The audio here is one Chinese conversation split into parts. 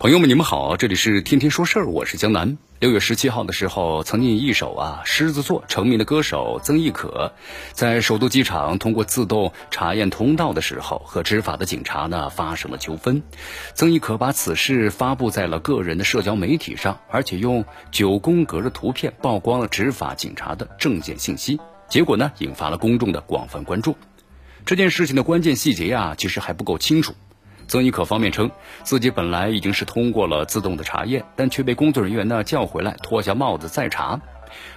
朋友们，你们好，这里是天天说事儿，我是江南。六月十七号的时候，曾经一首啊狮子座成名的歌手曾轶可，在首都机场通过自动查验通道的时候，和执法的警察呢发生了纠纷。曾轶可把此事发布在了个人的社交媒体上，而且用九宫格的图片曝光了执法警察的证件信息，结果呢引发了公众的广泛关注。这件事情的关键细节呀，其实还不够清楚。曾轶可方面称，自己本来已经是通过了自动的查验，但却被工作人员呢叫回来脱下帽子再查。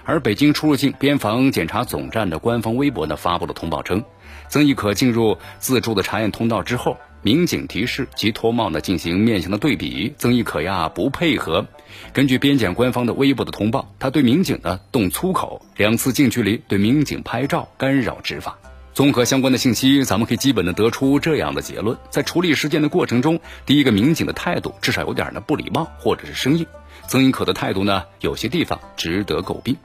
而北京出入境边防检查总站的官方微博呢发布了通报称，曾轶可进入自助的查验通道之后，民警提示及脱帽呢进行面向的对比，曾轶可呀不配合。根据边检官方的微博的通报，他对民警呢动粗口，两次近距离对民警拍照，干扰执法。综合相关的信息，咱们可以基本的得出这样的结论：在处理事件的过程中，第一个民警的态度至少有点呢不礼貌，或者是生硬。曾轶可的态度呢，有些地方值得诟病。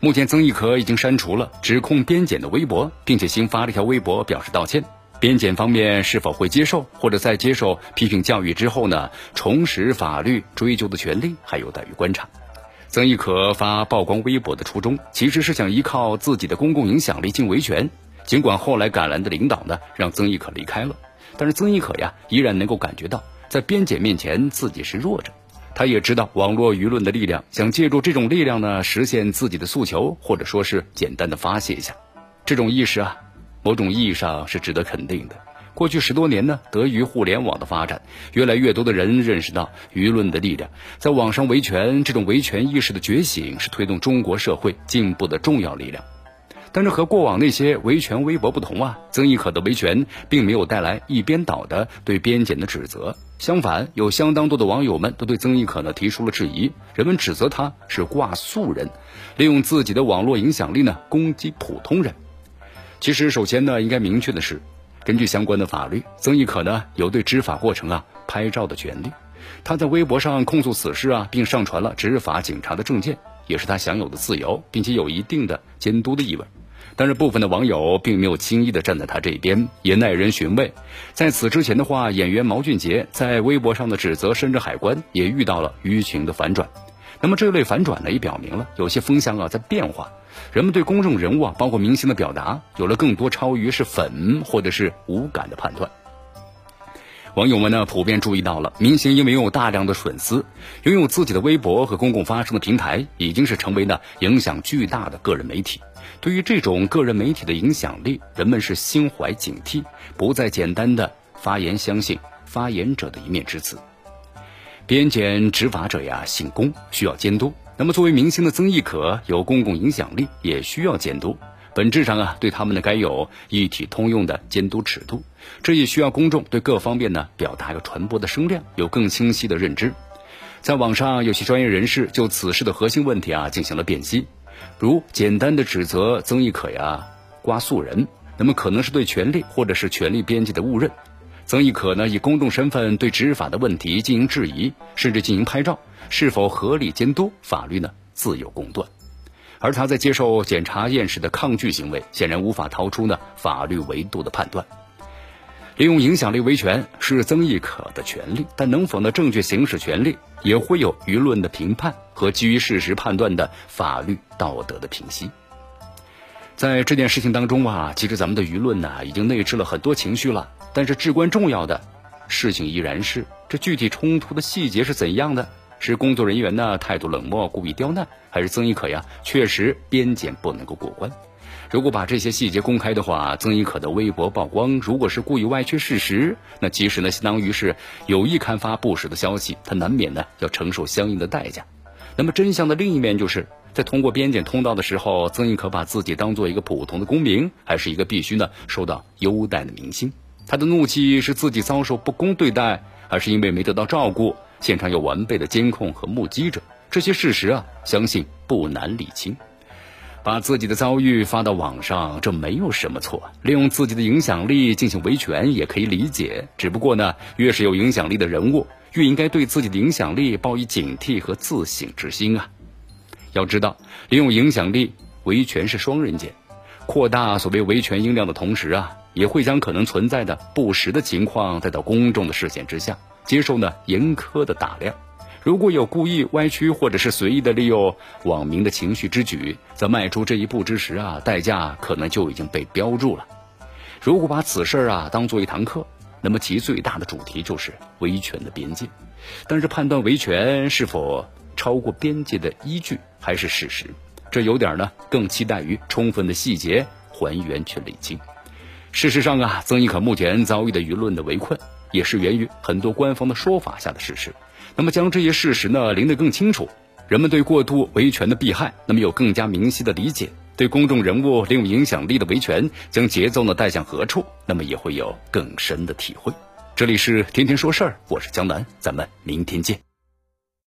目前，曾轶可已经删除了指控边检的微博，并且新发了一条微博表示道歉。边检方面是否会接受，或者在接受批评教育之后呢，重拾法律追究的权利，还有待于观察。曾轶可发曝光微博的初衷，其实是想依靠自己的公共影响力进维权。尽管后来赶来的领导呢让曾轶可离开了，但是曾轶可呀依然能够感觉到在边检面前自己是弱者。他也知道网络舆论的力量，想借助这种力量呢实现自己的诉求，或者说是简单的发泄一下。这种意识啊，某种意义上是值得肯定的。过去十多年呢，得益于互联网的发展，越来越多的人认识到舆论的力量，在网上维权，这种维权意识的觉醒是推动中国社会进步的重要力量。但是和过往那些维权微博不同啊，曾轶可的维权并没有带来一边倒的对边检的指责，相反，有相当多的网友们都对曾轶可呢提出了质疑，人们指责他是挂素人，利用自己的网络影响力呢攻击普通人。其实，首先呢，应该明确的是，根据相关的法律，曾轶可呢有对执法过程啊拍照的权利，他在微博上控诉此事啊，并上传了执法警察的证件，也是他享有的自由，并且有一定的监督的意味。但是部分的网友并没有轻易的站在他这边，也耐人寻味。在此之前的话，演员毛俊杰在微博上的指责深圳海关也遇到了舆情的反转。那么这类反转呢，也表明了有些风向啊在变化，人们对公众人物啊，包括明星的表达，有了更多超于是粉或者是无感的判断。网友们呢普遍注意到了，明星因为拥有大量的粉丝，拥有自己的微博和公共发声的平台，已经是成为呢影响巨大的个人媒体。对于这种个人媒体的影响力，人们是心怀警惕，不再简单的发言相信发言者的一面之词。边检执法者呀，姓公，需要监督。那么作为明星的曾轶可，有公共影响力，也需要监督。本质上啊，对他们呢该有一体通用的监督尺度。这也需要公众对各方面呢表达和传播的声量有更清晰的认知。在网上，有些专业人士就此事的核心问题啊进行了辨析。如简单的指责曾轶可呀刮素人，那么可能是对权力或者是权力边界的误认。曾轶可呢以公众身份对执法的问题进行质疑，甚至进行拍照，是否合理监督？法律呢自有公断。而他在接受检查验时的抗拒行为，显然无法逃出呢法律维度的判断。利用影响力维权是曾轶可的权利，但能否呢正确行使权利，也会有舆论的评判和基于事实判断的法律道德的评析。在这件事情当中啊，其实咱们的舆论呢已经内置了很多情绪了，但是至关重要的事情依然是这具体冲突的细节是怎样的？是工作人员呢态度冷漠、故意刁难，还是曾轶可呀确实边检不能够过关？如果把这些细节公开的话，曾轶可的微博曝光，如果是故意歪曲事实，那其实呢，相当于是有意刊发不实的消息，他难免呢要承受相应的代价。那么真相的另一面，就是在通过边检通道的时候，曾轶可把自己当做一个普通的公民，还是一个必须呢受到优待的明星？他的怒气是自己遭受不公对待，还是因为没得到照顾？现场有完备的监控和目击者，这些事实啊，相信不难理清。把自己的遭遇发到网上，这没有什么错。利用自己的影响力进行维权也可以理解。只不过呢，越是有影响力的人物，越应该对自己的影响力抱以警惕和自省之心啊。要知道，利用影响力维权是双刃剑，扩大所谓维权音量的同时啊，也会将可能存在的不实的情况带到公众的视线之下，接受呢严苛的打量。如果有故意歪曲或者是随意的利用网民的情绪之举，在迈出这一步之时啊，代价可能就已经被标注了。如果把此事啊当做一堂课，那么其最大的主题就是维权的边界。但是判断维权是否超过边界的依据还是事实，这有点呢更期待于充分的细节还原去理清。事实上啊，曾轶可目前遭遇的舆论的围困，也是源于很多官方的说法下的事实。那么将这些事实呢拎得更清楚，人们对过度维权的弊害，那么有更加明晰的理解；对公众人物利用影响力的维权，将节奏呢带向何处，那么也会有更深的体会。这里是天天说事儿，我是江南，咱们明天见。